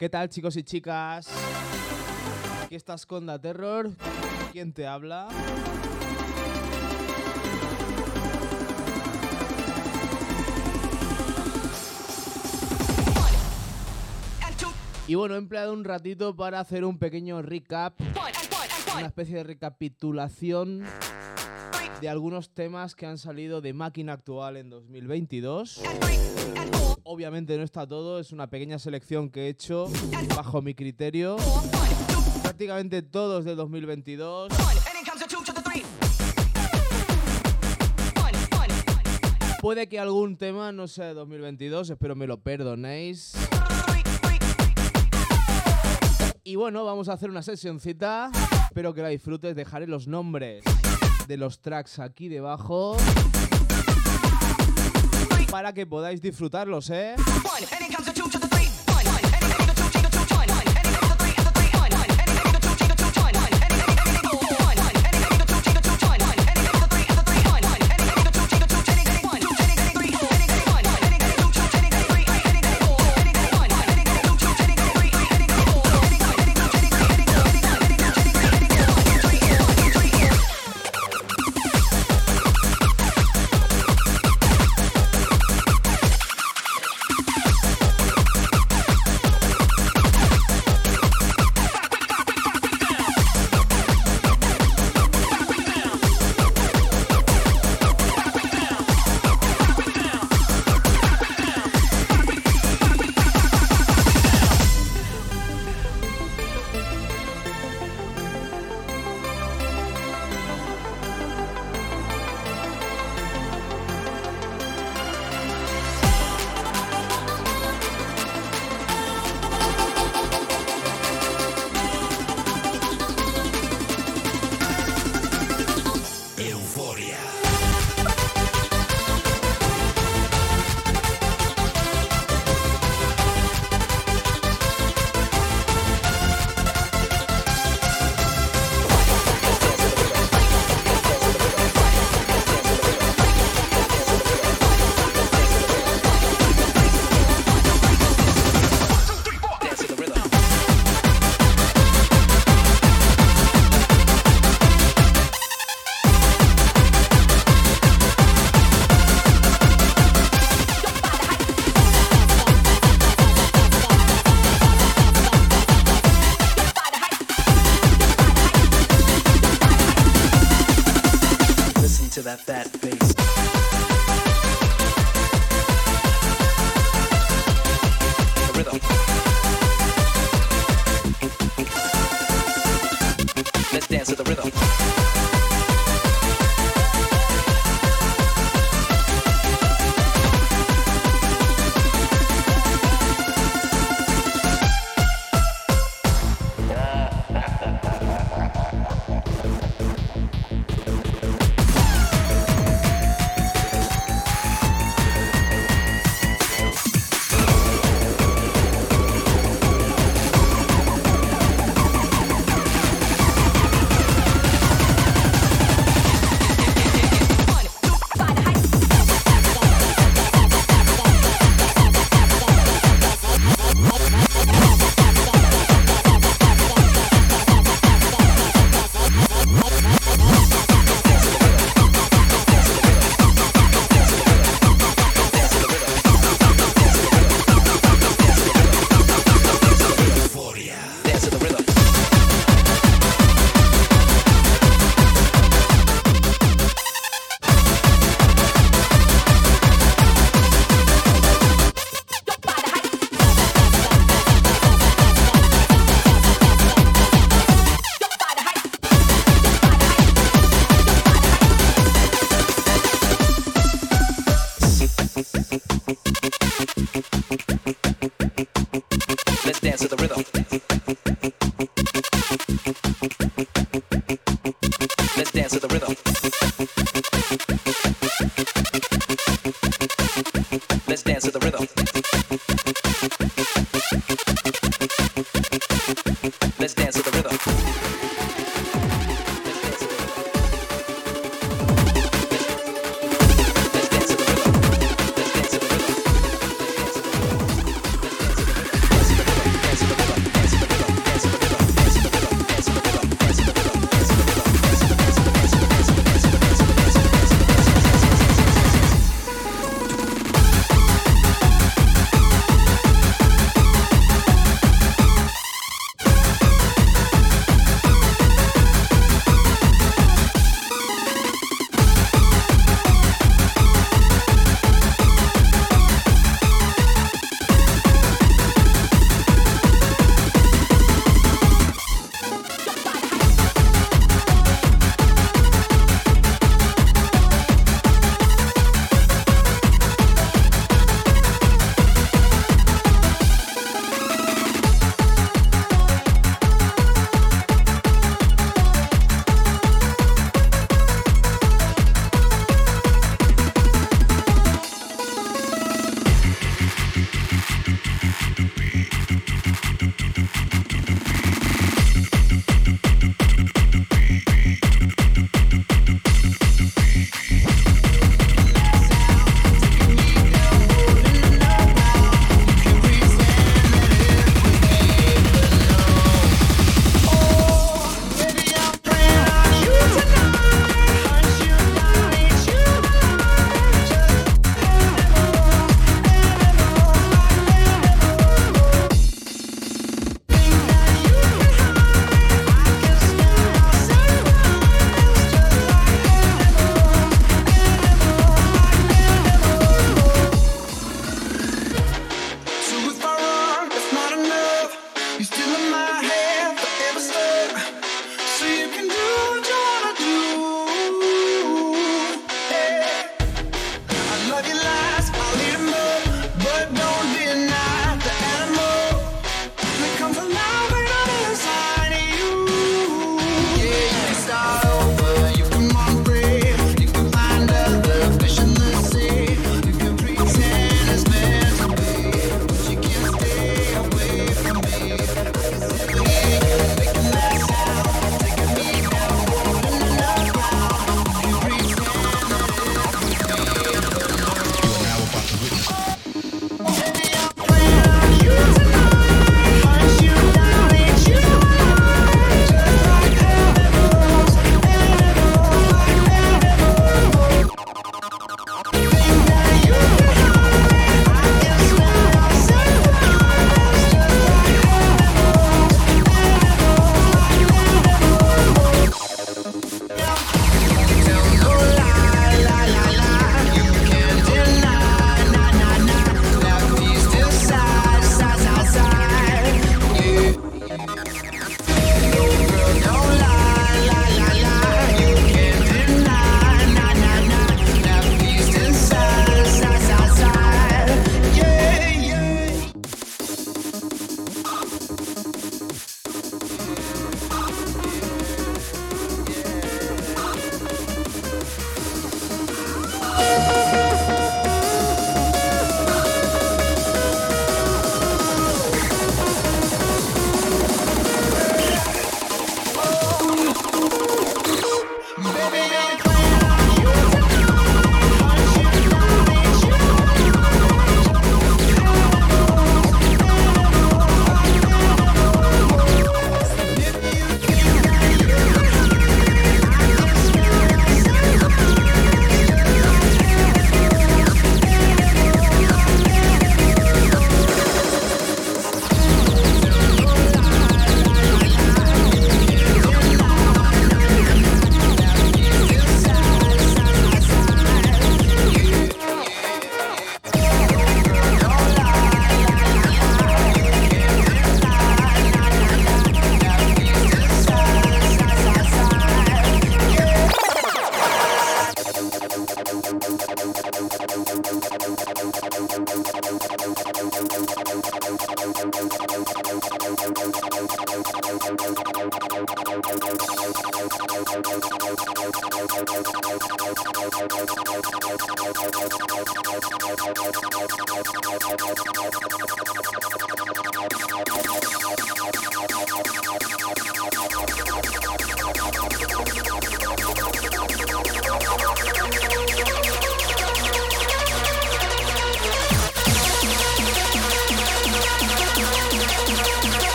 ¿Qué tal chicos y chicas? Aquí estás con Da Terror. ¿Quién te habla? Y bueno, he empleado un ratito para hacer un pequeño recap, una especie de recapitulación de algunos temas que han salido de máquina actual en 2022. Obviamente no está todo, es una pequeña selección que he hecho bajo mi criterio. Prácticamente todos de 2022. Puede que algún tema no sea de 2022, espero me lo perdonéis. Y bueno, vamos a hacer una sesioncita. Espero que la disfrutes. Dejaré los nombres de los tracks aquí debajo. Para que podáis disfrutarlos, ¿eh?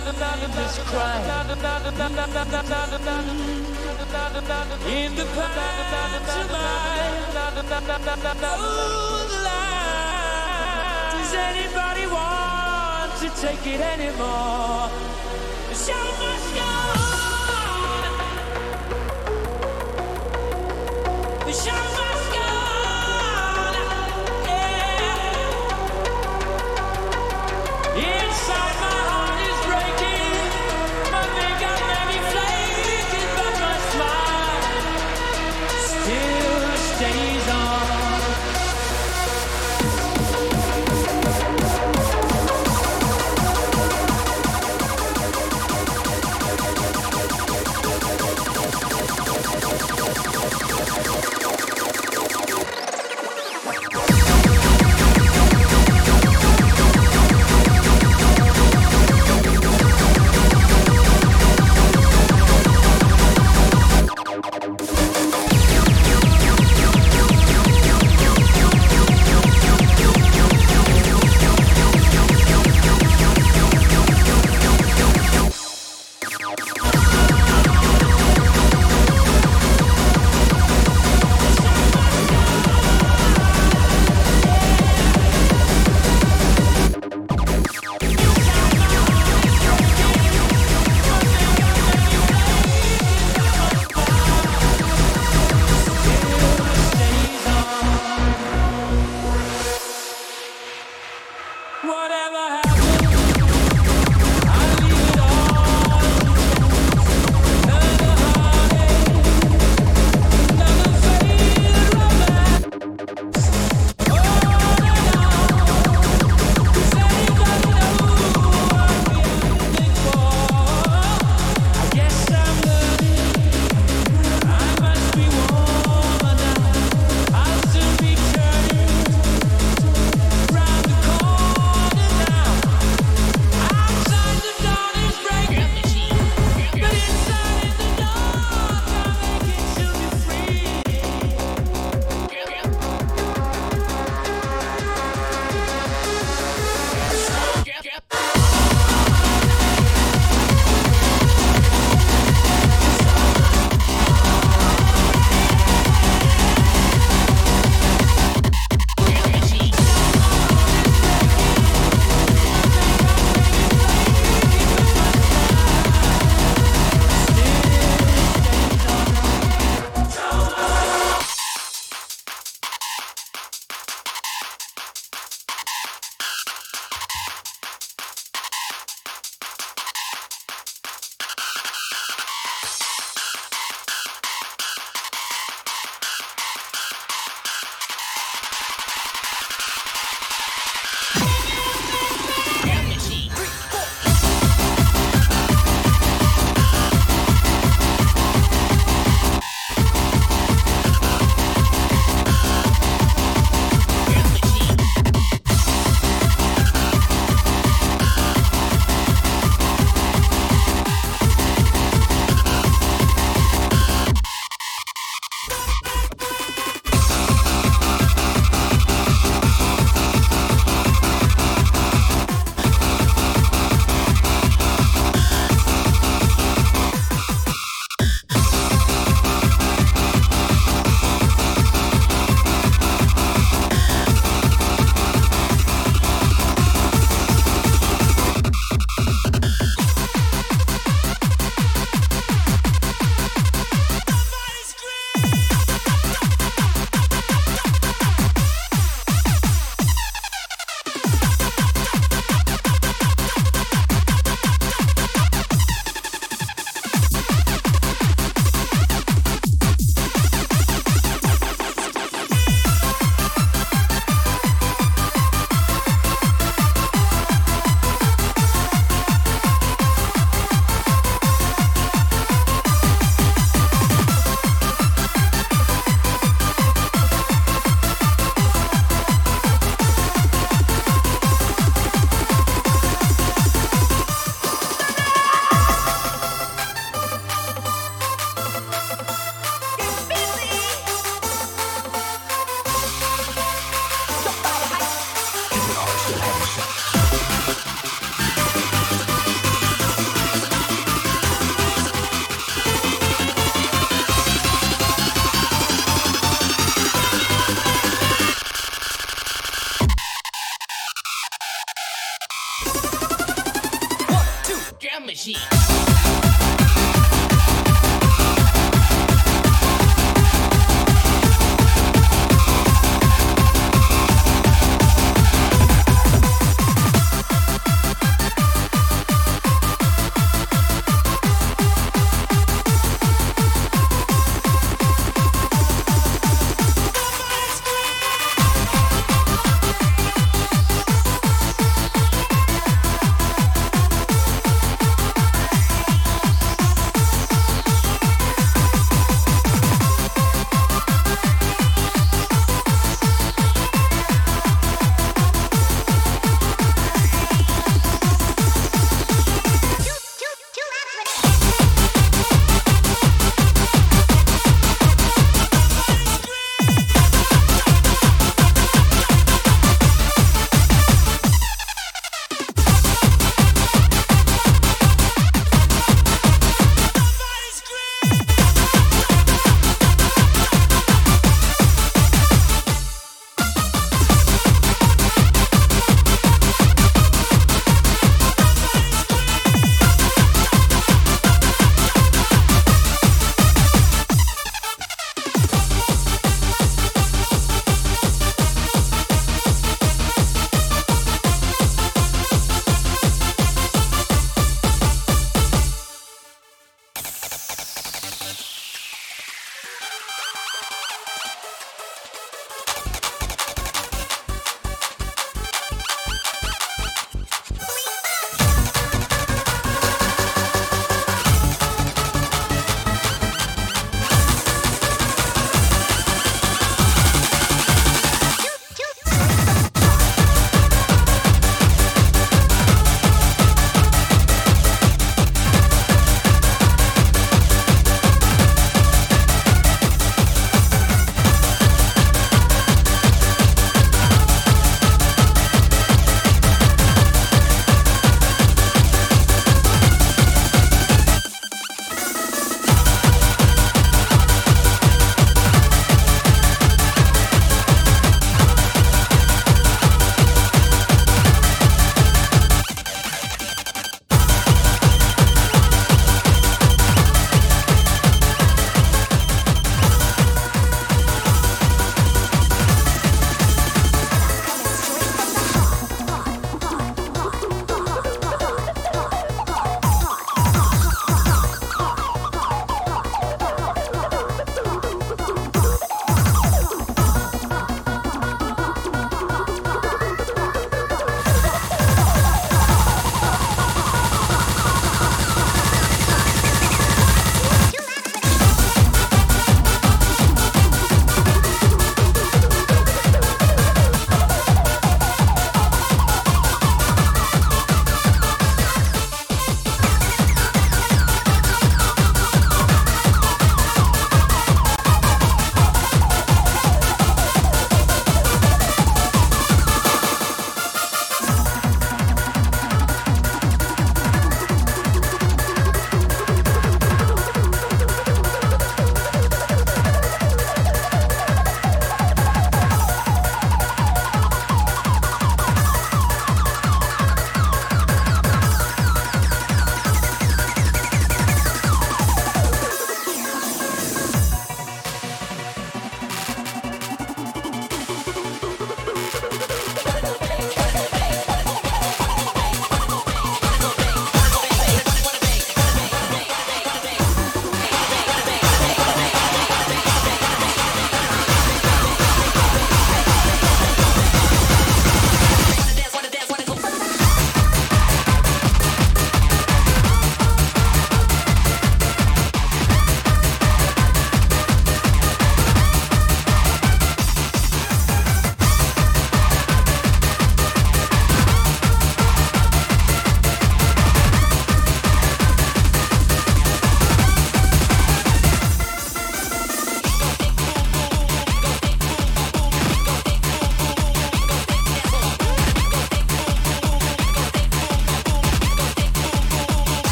this in the. Does anybody want to take it anymore? Show my sky.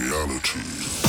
reality.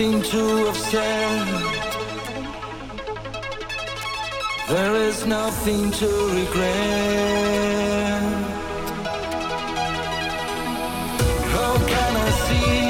Nothing to said. There is nothing to regret. How can I see?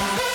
Yeah.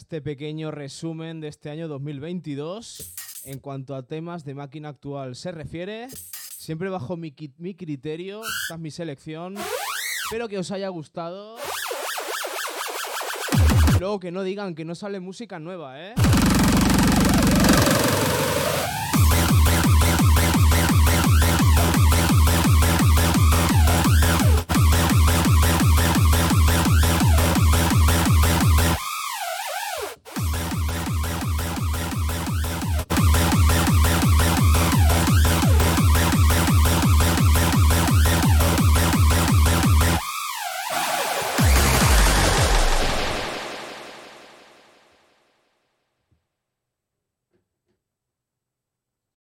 Este pequeño resumen de este año 2022. En cuanto a temas de máquina actual se refiere, siempre bajo mi, mi criterio, esta es mi selección. Espero que os haya gustado. Luego que no digan que no sale música nueva, ¿eh?